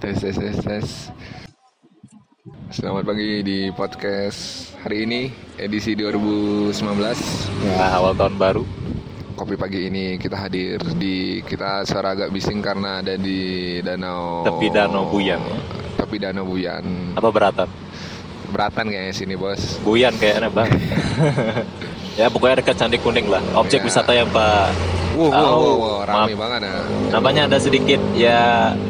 tes tes tes tes Selamat pagi di podcast hari ini edisi 2019 Ya, awal tahun baru. Kopi pagi ini kita hadir di kita suara agak bising karena ada di danau Tepi Danau Buyan. Tepi Danau Buyan Apa beratan? Beratan kayaknya sini bos Buyan kayaknya bang. ya pokoknya dekat Candi Kuning lah. Objek Ya. wisata yang pak. Wow, wow, Oh, wow, wow, rame maaf. banget ya Namanya ada sedikit ya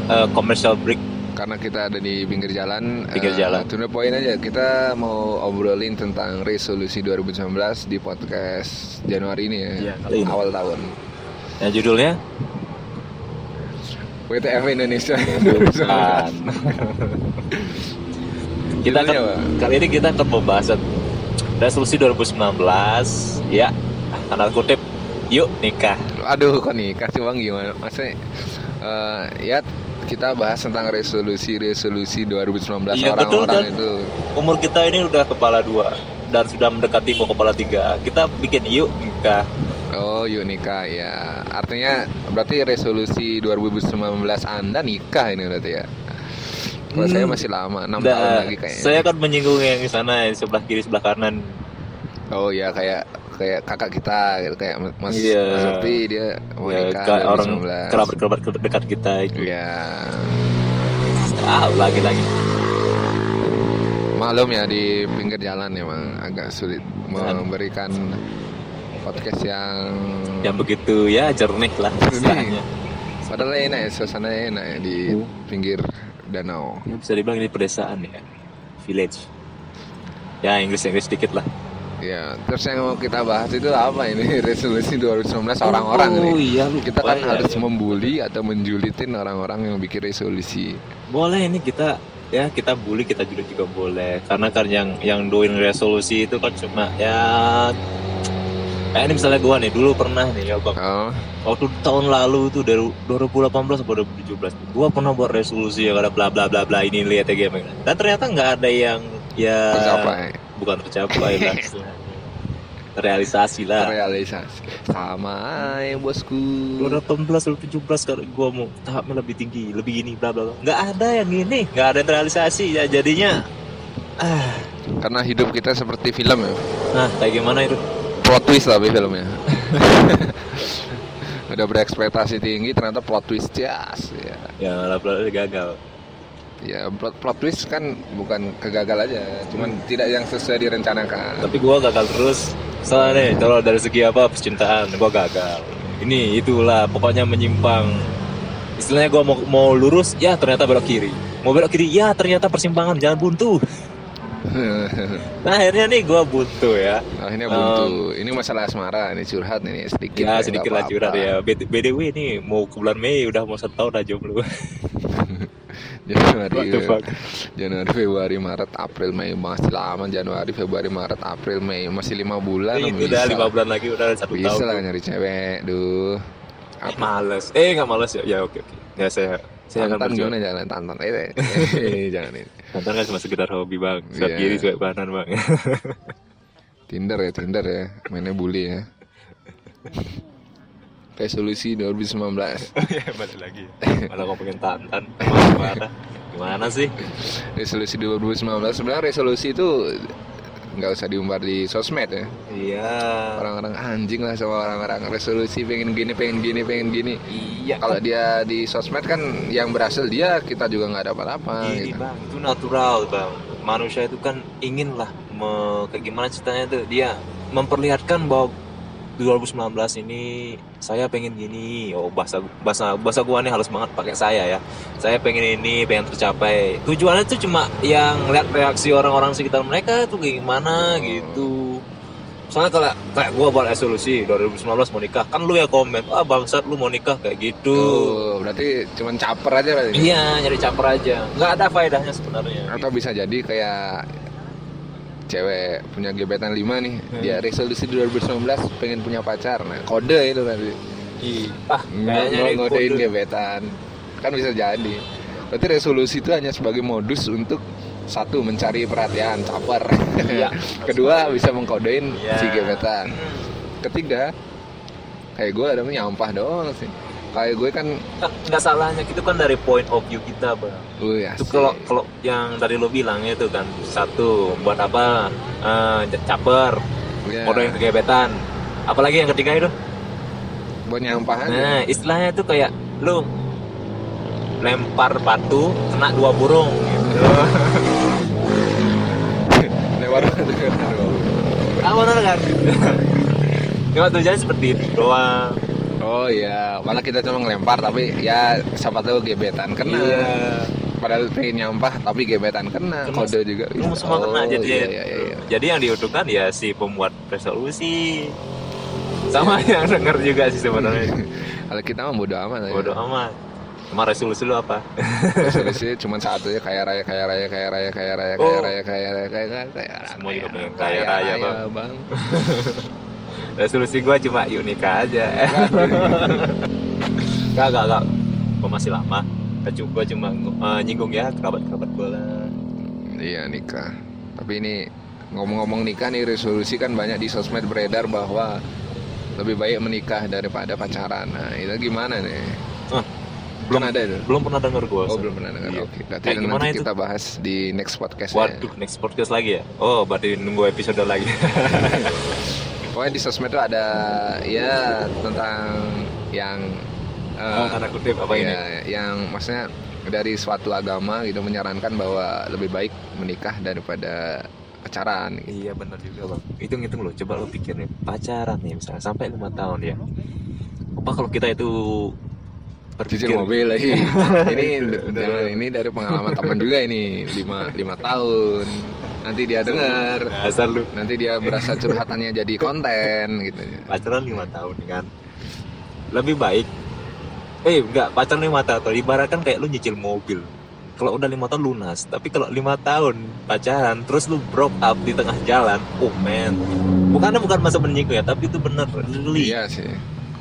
eh, commercial break. Karena kita ada di pinggir jalan Pinggir eh, jalan. To the point aja Kita mau obrolin tentang resolusi 2019 Di podcast Januari ini ya Iya, kali ini. Awal tahun Yang judulnya WTF Indonesia Bukan. kita akan, apa? kali ini kita akan membahas resolusi 2019 ya tanda kutip yuk nikah Aduh kok nih kasih bang? Gimana? Maksudnya eh, Ya kita bahas tentang resolusi-resolusi 2019 Iya, betul, orang-orang dan- itu. umur kita ini udah kepala dua dan sudah mendekati mau kepala tiga. Kita bikin yuk nikah. Oh yuk nikah ya. Artinya berarti resolusi 2019 Anda nikah ini berarti ya? Kalau Hmm. saya masih lama 6 Nggak, tahun lagi kayaknya. saya akan menyinggung yang di sana yang sebelah kiri sebelah kanan. Oh ya kayak kayak kakak kita gitu kayak Mas Iya. Mas Lutfi dia mau Ya, nikah ka- orang 2019. kerabat kerabat dekat kita itu Iya. ah lagi lagi Malum ya di pinggir jalan emang agak sulit memberikan podcast yang yang begitu ya jernih lah Jernih. padahal enak ya suasana enak ya di Hmm. pinggir danau. Ya, bisa dibilang ini pedesaan ya village ya Inggris Inggris sedikit lah Ya, terus yang mau kita bahas itu apa ini? Resolusi 2019 orang-orang oh, nih. iya lupa Kita kan ya. harus membuli atau menjulitin orang-orang yang bikin resolusi. boleh ini kita ya kita bully kita juga juga boleh. Karena kan yang yang doing resolusi itu kan cuma ya kayak ini misalnya gua nih dulu pernah nih ya bang. Oh, waktu tahun lalu tuh dari 2018 atau 2017 gua pernah buat resolusi yang ada bla bla bla bla ini lihat ya game dan ternyata nggak ada yang ya tercapai, bukan tercapai lah istilahnya. terrealisasi lah terrealisasi. Sama ya bosku. 2018 2017 kalau gua mau tahapnya lebih tinggi lebih ini bla bla bla nggak ada yang ini nggak ada yang terrealisasi ya jadinya ah Karena hidup kita seperti film ya. nah kayak gimana itu Plot twist tapi filmnya. Udah berekspektasi tinggi ternyata plot twist jas ya. ya bla bla bla gagal Ya plot, plot twist kan bukan kegagal aja, cuman tidak yang sesuai direncanakan. tapi gua gagal terus. Soalnya nih kalau dari segi apa percintaan gua gagal. Ini itulah pokoknya menyimpang. Istilahnya gua mau mau lurus ya ternyata belok kiri. Mau belok kiri ya ternyata persimpangan jangan buntu. Nah akhirnya nih gua buntu ya. Akhirnya buntu. ini masalah asmara, ini curhat ini sedikit. ya sedikit lah curhat ya. BDW ini mau ke bulan Mei udah mau satu tahun aja belum Januari, fuck? Januari, Februari, Maret, April, Mei masih lama. Januari, Februari, Maret, April, Mei masih lima bulan. itu bisa udah lima bulan lagi udah satu Bisa tahun lah nyari cewek, duh. Eh, males eh nggak males ya ya oke oke ya saya saya akan Tantan gimana jalan tantan? Eh, eh, jangan ini. Tantan kan cuma sekedar hobi bang Swipe Iya. kiri kanan bang Tinder ya, Tinder ya, mainnya bully ya. Resolusi 2019. ya balik lagi. Malah ngomongin Tantan. Gimana? Gimana sih? Resolusi 2019 sebenarnya resolusi itu nggak usah diumbar di sosmed ya. iya. Orang-orang anjing lah sama orang-orang. Resolusi pengen gini, pengen gini, pengen gini. iya. Kalau dia di sosmed kan yang berhasil dia, kita juga nggak dapat apa ini gitu. bang. Itu natural bang. Manusia itu kan ingin lah me, kayak gimana ceritanya tuh? Dia memperlihatkan bahwa 2019 ini saya pengen gini oh bahasa bahasa bahasa gua nih halus banget pakai saya ya saya pengen ini pengen tercapai tujuannya tuh cuma yang lihat reaksi orang-orang sekitar mereka tuh kayak gimana gitu soalnya kalau kayak gua buat resolusi 2019 mau nikah kan lu ya komen ah bangsat lu mau nikah kayak gitu Tuh, berarti cuman caper aja berarti. Iya, nyari caper aja. Nggak ada faedahnya sebenarnya. Atau bisa jadi kayak cewek punya gebetan lima nih, Hmm. dia resolusi 2019 pengen punya pacar. Nah, kode itu tadi. Ah, nih ngodein gebetan. Kan bisa jadi. Berarti resolusi itu hanya sebagai modus untuk satu mencari perhatian caper. Iya. Kedua bisa mengkodein Iya. si gebetan. Hmm. Ketiga kayak gue ada nyampah doang sih. Kayak gue kan Nggak- salahnya. Itu kan dari point of view kita bang. Gue itu kalau kalau yang dari lo bilang itu kan satu buat apa? Eh, caper. Ya, orang yang kegebetan. Apalagi yang ketiga itu? Buat nyampah aja. Nah istilahnya itu kayak lu lempar batu kena dua burung gitu. Lewat ah benar kan? Cuma tujuannya seperti itu doang oh iya. Malah kita cuma ngelempar tapi ya siapa tahu gebetan kena. Iya. padahal pengen nyampah tapi gebetan kena. Cuma- kode juga. Cuma semua kena jadi iya, iya, iya, jadi yang diuntungkan ya si pembuat resolusi. Sama yang denger juga sih sebenarnya. Kalau kita mah bodo amat ya. bodoh amat. Cuma resolusi lu apa? Resolusi cuma satu ya kaya raya kaya raya kaya raya kaya raya Oh. kaya raya kaya raya kaya raya kaya raya juga pengen kaya raya, Bang. Resolusi gua cuma unika aja gak gak gak gua masih lama gua cuma eh, nyinggung ya kerabat kerabat gua lah Iya nikah. Tapi ini ngomong-ngomong nikah nih resolusi kan banyak di sosmed beredar bahwa lebih baik menikah daripada pacaran. Nah itu gimana nih? Ah, belum belum- ada itu. belum pernah denger gua Oh belum pernah dengar. Iya. Oke. Berarti Kayak gimana nanti itu? kita bahas di next podcast. Waduh, next podcast lagi ya? Oh, berarti nunggu episode lagi. Pokoknya di sosmed tuh ada ya tentang yang eh, oh, tanda kutip apa ini? ya, yang maksudnya dari suatu agama gitu menyarankan bahwa lebih baik menikah daripada pacaran. Gitu. Iya benar juga bang. Hitung hitung lo, coba lo pikir nih pacaran nih misalnya sampai lima tahun ya. Apa kalau kita itu Cicil mobil lagi. ini jangan ini dari pengalaman teman juga ini lima lima tahun. Nanti dia dengar, lu nanti dia berasa curhatannya jadi konten gitu. pacaran lima tahun kan. Lebih baik. Eh enggak pacaran lima tahun. Ibaratkan kayak lu nyicil mobil. Kalau udah lima tahun lunas, tapi kalau lima tahun pacaran, terus lu drop up di tengah jalan, oh man, bukannya bukan masa menyinggung ya, tapi itu bener, really. Iya sih.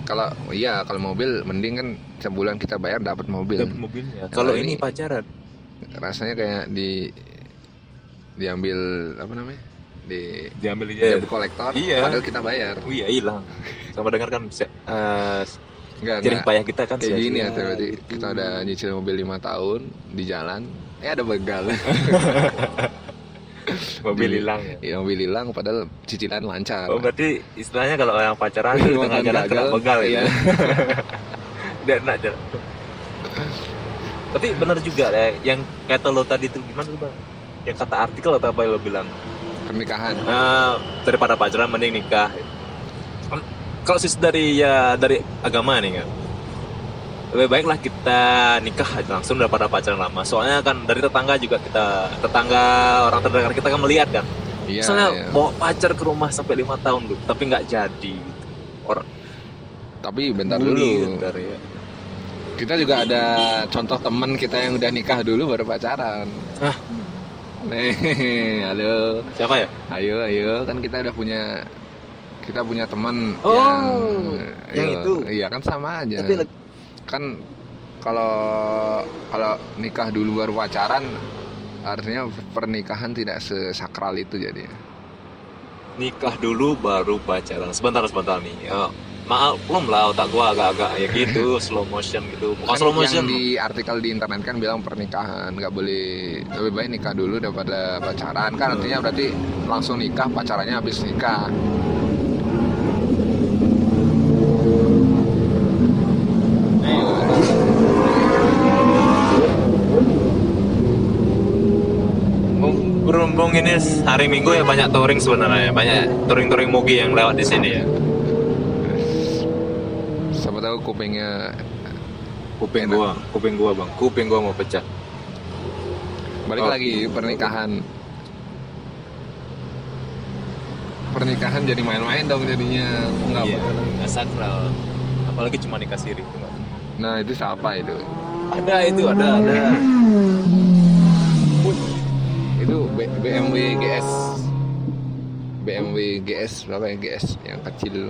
Kalau iya kalau mobil mending kan sebulan kita bayar dapat mobil. Dapet mobilnya. Kalau ini- ini pacaran, Rasanya kayak di diambil apa namanya? Di diambil debt kolektor Iya. padahal kita bayar. Oh iya hilang. Sama dengar kan se- eh, Enggak, enggak. payah kita kan Kayak gini ya berarti kita udah nyicil mobil lima tahun di jalan, eh ada begal. mobil hilang ya. Iya mobil hilang padahal cicilan lancar. Oh berarti istilahnya kalau yang pacaran di tengah Makan jalan kena begal iya. ya. Dan enak jalan. Tapi benar juga ya, yang kata lo tadi itu gimana tuh bang? Yang kata artikel atau apa yang lo bilang? Pernikahan. Eh, daripada pacaran mending nikah. Kan, Kalau sisi dari ya dari agama nih kan, lebih baiklah kita nikah aja langsung daripada pacaran lama. Soalnya kan dari tetangga juga kita tetangga orang terdekat kita kan melihat kan. Iya. Misalnya iya. bawa pacar ke rumah sampai lima tahun dulu, tapi nggak jadi. Orang Tapi bentar dulu. bentar ya. Kita juga ada contoh teman kita yang udah nikah dulu baru pacaran. Hah? Nih, halo. Siapa ya? Ayo, ayo. Kan kita udah punya kita punya teman Oh, yang yang itu. Iya, kan sama aja. Tapi kan kalau kalau nikah dulu baru pacaran artinya pernikahan tidak sesakral itu jadi. nikah dulu baru pacaran. Sebentar sebentar nih. Ya, maaf belum lah otak gua agak-agak ya gitu slow motion gitu. Bukan Kan slow motion. yang di artikel di internet kan bilang pernikahan nggak boleh lebih baik nikah dulu daripada pacaran kan artinya berarti langsung nikah pacarannya habis nikah Berhubung ini hari Minggu ya banyak touring sebenarnya, banyak touring-touring mogi yang lewat di sini ya. Kupingnya Kuping Enak. gua, kuping gua bang, kuping gua mau pecah. balik Oh. lagi pernikahan pernikahan jadi main-main dong jadinya nggak Iya, nggak sakral. Apalagi cuma nikah siri. Nah itu siapa itu Ada itu, ada, ada. itu B- BMW GS BMW GS berapa ya GS yang kecil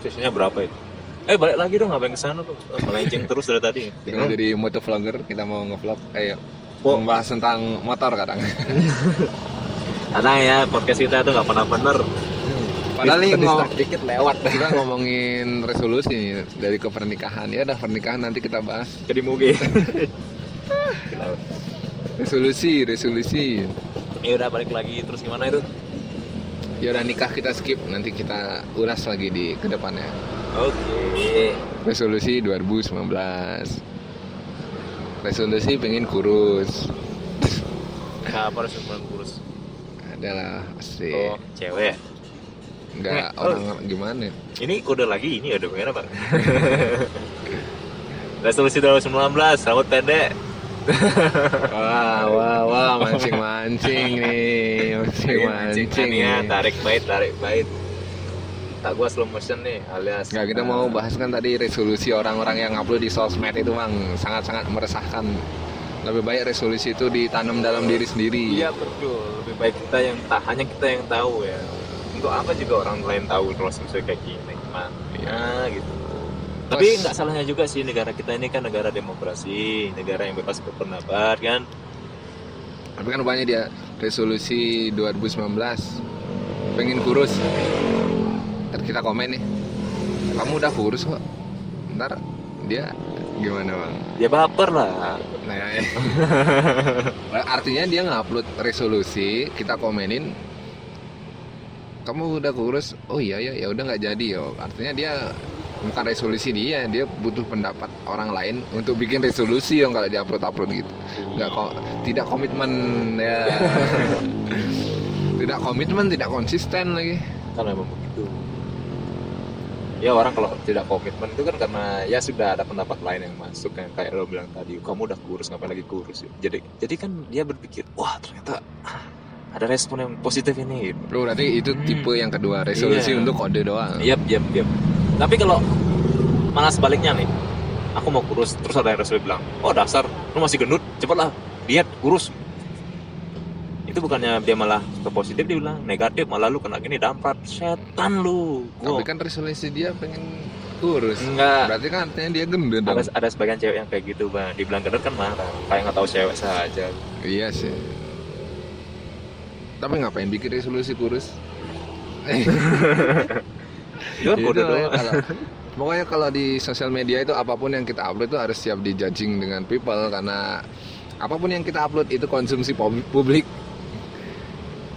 Sisinya berapa itu? Eh balik lagi dong, ngapain ke sana tuh? Melenceng terus dari tadi. Kita jadi motovlogger, kita mau ngevlog, ayo Oh. membahas tentang motor kadang. Kadang ya podcast kita tuh nggak pernah bener. Padahal nih Distract ngomong dikit lewat kita ngomongin resolusi dari ke pernikahan ya udah pernikahan nanti kita bahas jadi mugi resolusi resolusi ya udah balik lagi terus gimana itu ya udah nikah kita skip nanti kita ulas lagi di ke depannya. Oke. Resolusi 2019 resolusi pengen kurus. Apa ukuran kurus? Adalah pasti oh cewek. Nggak Eh, oh. orang gimana? Ini kode lagi ini ada bagaimana bang. Resolusi 2019 rambut pendek wah wah wah mancing mancing nih mancing mancing ya tarik bait tarik bait. Tak gua slow motion nih alias Nggak, kita mau bahas kan tadi resolusi orang-orang yang upload di sosmed itu bang sangat-sangat meresahkan. Lebih baik resolusi itu ditanam dalam diri sendiri. Iya betul. Lebih baik kita yang tak hanya kita yang tahu ya. Untuk apa juga orang lain tahu kalau sesuai kayak gini? Gimana? Iya. gitu tapi nggak salahnya juga sih negara kita ini kan negara demokrasi negara yang bebas berpendapat kan? Tapi kan banyak dia resolusi 2019 pengen kurus. Ntar kita komen nih. Kamu udah kurus kok. Ntar dia gimana bang? Ya baper lah. Nah, ya. artinya dia ngupload resolusi kita komenin kamu udah kurus? Oh iya ya ya udah nggak jadi yo. Artinya dia bukan resolusi dia dia butuh pendapat orang lain untuk bikin resolusi yang kalau dia upload upload gitu nggak kok tidak komitmen ya tidak komitmen tidak konsisten lagi kan memang begitu ya orang kalau tidak komitmen itu kan karena ya sudah ada pendapat lain yang masuk yang kayak lo bilang tadi kamu udah kurus ngapain lagi kurus jadi jadi kan dia berpikir wah ternyata ah, ada respon yang positif ini gitu. Bro, berarti itu tipe yang kedua resolusi Iya. untuk kode doang Yap, yap, yap. Tapi kalau malah sebaliknya nih, aku mau kurus, terus ada yang resolusi bilang, oh dasar, lu masih gendut, cepatlah, diet, kurus. Itu bukannya dia malah ke positif, dia bilang negatif, malah lu kena gini damprat, setan lu. tapi Gua kan resolusi dia pengen kurus enggak. berarti kan artinya dia gendut dong Ada, ada sebagian cewek yang kayak gitu, bang. Dibilang gendut kan marah, kayak nggak tahu cewek saja. iya sih tapi ngapain bikin resolusi kurus Itu kan Itu kode namanya doang. kalau- pokoknya kalau di sosial media itu apa pun yang kita upload itu harus siap dijudging dengan people karena apa pun yang kita upload itu konsumsi pub- publik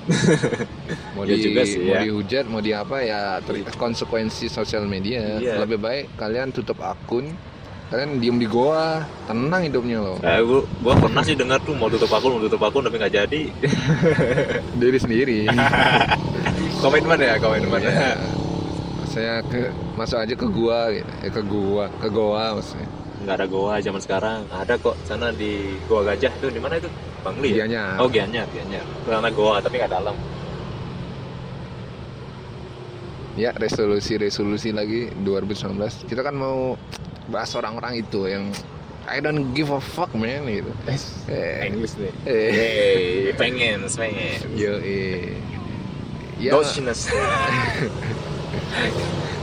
mau Iya di juga sih, mau ya. dihujat mau di apa ya ter- konsekuensi sosial media Iya. lebih baik kalian tutup akun kalian diem di goa tenang hidupnya loh Nah, gua, gua pernah sih dengar tuh mau tutup akun, mau tutup akun tapi nggak jadi. diri sendiri komitmen ya, komitmen Ya, saya ke masuk aja ke gua gitu. eh, ke gua ke goa maksudnya. Nggak ada goa zaman sekarang. Ada kok sana di goa gajah tuh. Di mana itu? Bangli ya? Dianya oh Gianyar Gianyar. Sana goa tapi nggak dalam. Ya resolusi resolusi lagi 2019 kita kan mau bahas orang-orang itu yang I don't give a fuck man gitu. Eh, English nih eh, hey pengen pengen. Yo eh. ya. Doshiness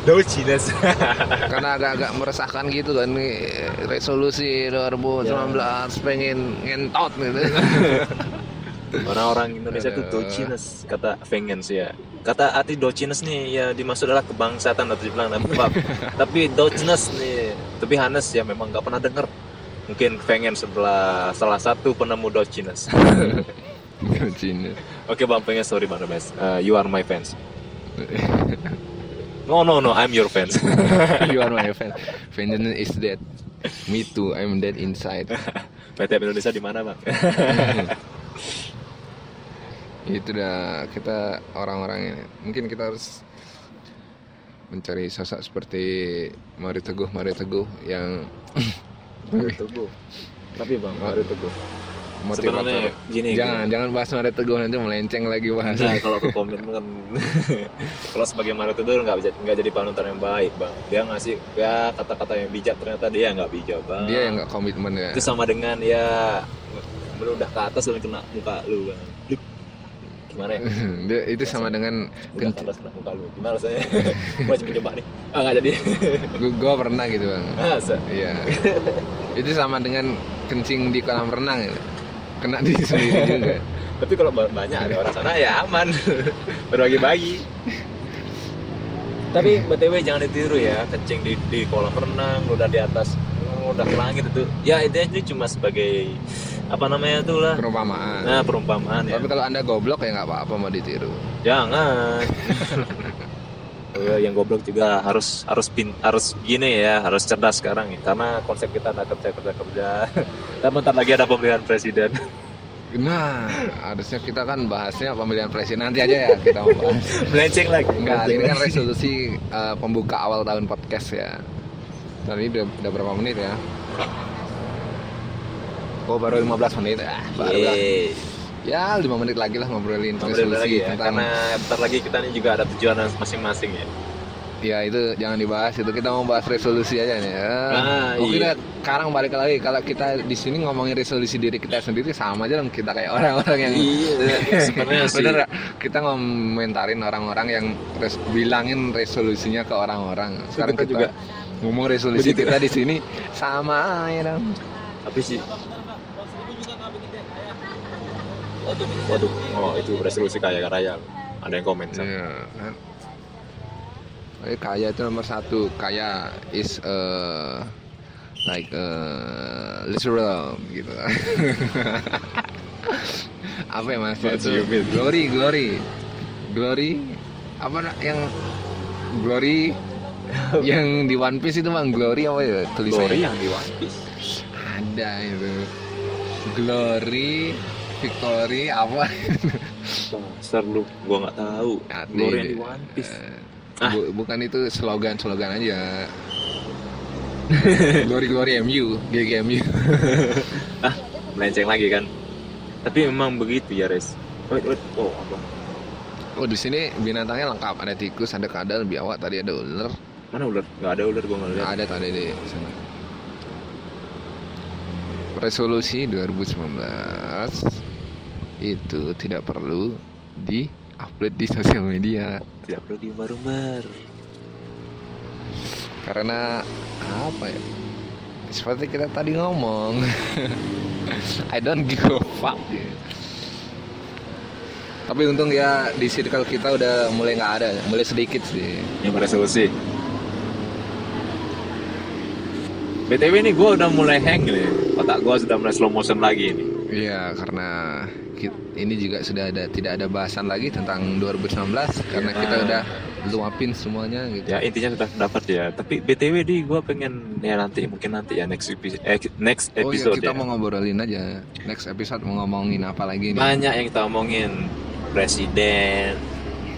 Doshiness karena agak-agak meresahkan gitu kan nih resolusi 2019 pengen ngentot gitu. Orang-orang Indonesia tuh Aduh. Doshiness kata pengen sih ya. Kata arti Doshiness nih ya dimaksud adalah kebangsaan atau dibilang apa tapi Doshiness nih tapi Hanes ya memang nggak pernah denger. Mungkin pengen sebelah salah satu penemu Doshiness Cina Oke bang pengen sorry bang Rebes Uh, You are my fans No no no I'm your fans you are my fan. Vengeance is dead me too. I'm dead inside. PT Indonesia di mana bang? itu dah kita orang-orang ini. Mungkin kita harus mencari sosok seperti Mari Teguh Mari Teguh yang Teguh. Tapi bang Mari Teguh motivator. Sebenarnya gini jangan jangan bahas Mari Teguh nanti melenceng lagi bahas. Nah, kalau ke komitmen kan. Kalau sebagai Mari Teguh nggak bisa nggak jadi panutan yang baik bang. Dia ngasih ya kata-kata yang bijak ternyata dia nggak bijak bang. Dia yang nggak komitmen ya. Itu sama dengan ya meludah ke atas dan kena muka lu bang. Gimana ya? Dia itu sama dengan Mudah ke atas kena muka lu. Gimana rasanya? Gua coba coba nih. Ah nggak jadi. Gua, gua pernah gitu bang. Masa? iya. Itu sama dengan kencing di kolam renang ya. Kena di sendiri juga Tapi kalau ba- banyak ada orang sana ya aman. Berbagi-bagi. Tapi btw jangan ditiru ya, kencing di, di kolam renang, udah di atas, udah ke langit itu. Ya itu ini cuma sebagai apa namanya tuh lah. Perumpamaan. Nah perumpamaan ya. Tapi kalau anda goblok ya nggak apa-apa mau ditiru. Jangan. Iya, yang goblok juga harus harus pin, harus gini ya, harus cerdas sekarang ya. Karena konsep kita ada kerja kerja kerja. Dan bentar lagi ada pemilihan presiden. Nah, harusnya kita kan bahasnya pemilihan presiden nanti aja ya kita mau bahas. Melenceng lagi. Enggak, ini kan resolusi eh, pembuka awal tahun podcast ya. Tadi udah, udah berapa menit ya? Oh baru 15 menit ya, baru lah. Ya 5 menit lagi lah ngobrolin Ngobrol resolusi lagi ya, tentang karena bentar lagi kita ini juga ada tujuan masing-masing ya. Ya itu jangan dibahas itu kita mau bahas resolusi aja nih. Ya. Ah, Oke iya. sekarang balik lagi kalau kita di sini ngomongin resolusi diri kita sendiri sama aja dong kita kayak orang-orang yang Iya, sebenarnya sih. Bener? Kita ngomentarin orang-orang yang res- bilangin resolusinya ke orang-orang. Sekarang Kita kita, juga ngomong resolusi begitu. kita di sini sama ya dong. Tapi sih Waduh, waduh, oh itu resolusi kaya raya. Ada yang komen. Sam. Iya. kan. Kaya itu nomor satu. Kaya is uh, like uh, literal gitu. Apa ya mas? Glory, glory, glory. Apa yang glory yang di One Piece itu bang glory apa ya tulisannya? Glory yang di One Piece. Ada itu. Glory, victory apa? Dasar lu, gua nggak tahu. Glory yang di One Piece. Eh, Ah. bu- bukan itu slogan-slogan aja. glory glory MU, GGMU. Ah, melenceng lagi kan. Tapi memang begitu ya, Res. Wait, wait. Oh, apa? Oh di sini binatangnya lengkap, ada tikus, ada kadal, biawak, tadi ada ular, Mana ular? Nggak ada ular, gua nggak lihat. ada tadi di sana. Resolusi 2019 itu tidak perlu di upload di sosial media Tidak perlu diumbar-umbar. karena apa ya? Seperti kita tadi ngomong, I don't give a fuck. Tapi untung ya di circle kita udah mulai nggak ada, mulai sedikit sih. Yang resolusi. BTW ini gua udah mulai hang nih. Otak gua sudah mulai slow motion lagi ini. Iya, karena ki- ini juga sudah ada tidak ada bahasan lagi tentang 2019 karena Iya. kita udah luapin semuanya gitu. Ya intinya sudah dapat ya. Tapi BTW di gua pengen ya nanti mungkin nanti ya next episode eh, next Oh iya, episode kita ya. mau ngobrolin aja. Next episode mau ngomongin apa lagi nih? Banyak yang kita omongin presiden,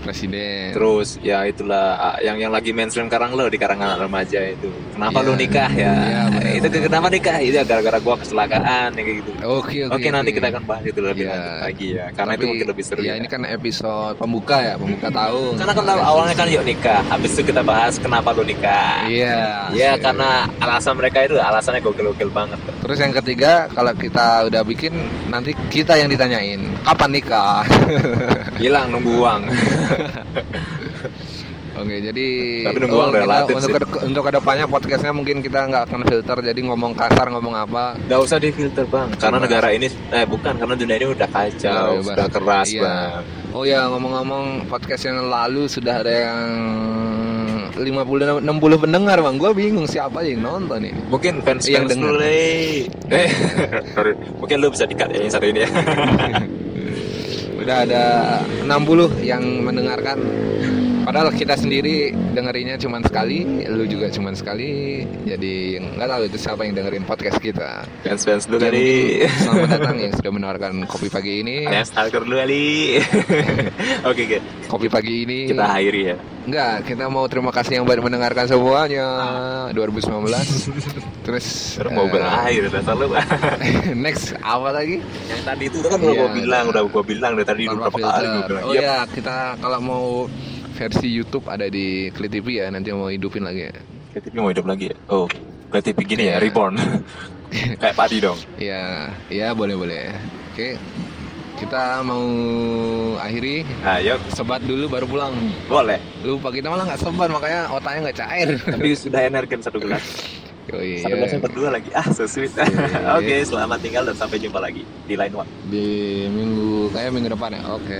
Presiden. terus ya itulah ah, yang yang lagi mainstream sekarang lo di karangan remaja itu. Kenapa Iya. lu nikah ya? Iya, benar. itu ke- kenapa nikah? Itu ya gara-gara gua kecelakaan ya kayak gitu. Oke, oke. Oke, nanti kita akan bahas itu lebih Iya. lanjut lagi ya. Karena Tapi, itu mungkin lebih seru Ya, ya. ini kan episode pembuka ya, pembuka tahun. Karena kan awalnya kan yuk nikah, habis itu kita bahas kenapa lu nikah. Iya. Ya asik. karena alasan mereka itu alasannya gokil-gokil banget. Terus yang ketiga, kalau kita udah bikin, nanti kita yang ditanyain, kapan nikah? Hilang nunggu uang. Oke, jadi Tapi nunggu uang kita relatif untuk sih. ke- untuk ke depannya podcastnya mungkin kita nggak akan filter, jadi ngomong kasar, ngomong apa. Gak usah difilter bang, karena Bebas. negara ini, eh bukan karena dunia ini udah kacau, Bebas. sudah keras Iya. bang. Oh ya, ngomong-ngomong podcast yang lalu sudah ada yang 50 60 pendengar, Bang. Gua bingung siapa yang nonton ini. Mungkin fans Yang fans Le. eh, sorry, mungkin lu bisa dikat ya yang satu ini ya. Udah ada 60 yang mendengarkan. Padahal kita sendiri dengerinnya cuma sekali, lu juga cuma sekali. Jadi nggak tahu itu siapa yang dengerin podcast kita. fans fans lu Ya, kali. Selamat datang yang sudah menawarkan kopi pagi ini. Fans stalker lu kali. Oke oke, Kopi pagi ini. kita akhiri ya. Enggak, kita mau terima kasih yang baru mendengarkan semuanya 2019. Terus Terus mau eh, berakhir dasar lu. next apa lagi? yang tadi itu kan udah Iya, gua bilang, udah gua bilang dari tadi beberapa kali filter. bilang. Oh Iya, ya, kita kalau mau versi YouTube ada di Klik TV ya, nanti mau hidupin lagi ya. KTP mau hidup lagi ya? Oh, KTP gini ya, Iya. reborn. Kayak padi dong. Ya, ya boleh boleh. Oke, kita mau akhiri Ayo, sebat dulu baru pulang. boleh. Lupa kita malah nggak sebat makanya otaknya nggak cair. Tapi sudah energen satu gelas. Yoi, Satu ya. gelasnya berdua lagi. Ah, so sweet. Iya. Oke, selamat tinggal dan sampai jumpa lagi di lain waktu. di minggu kayak minggu depan ya. Oke.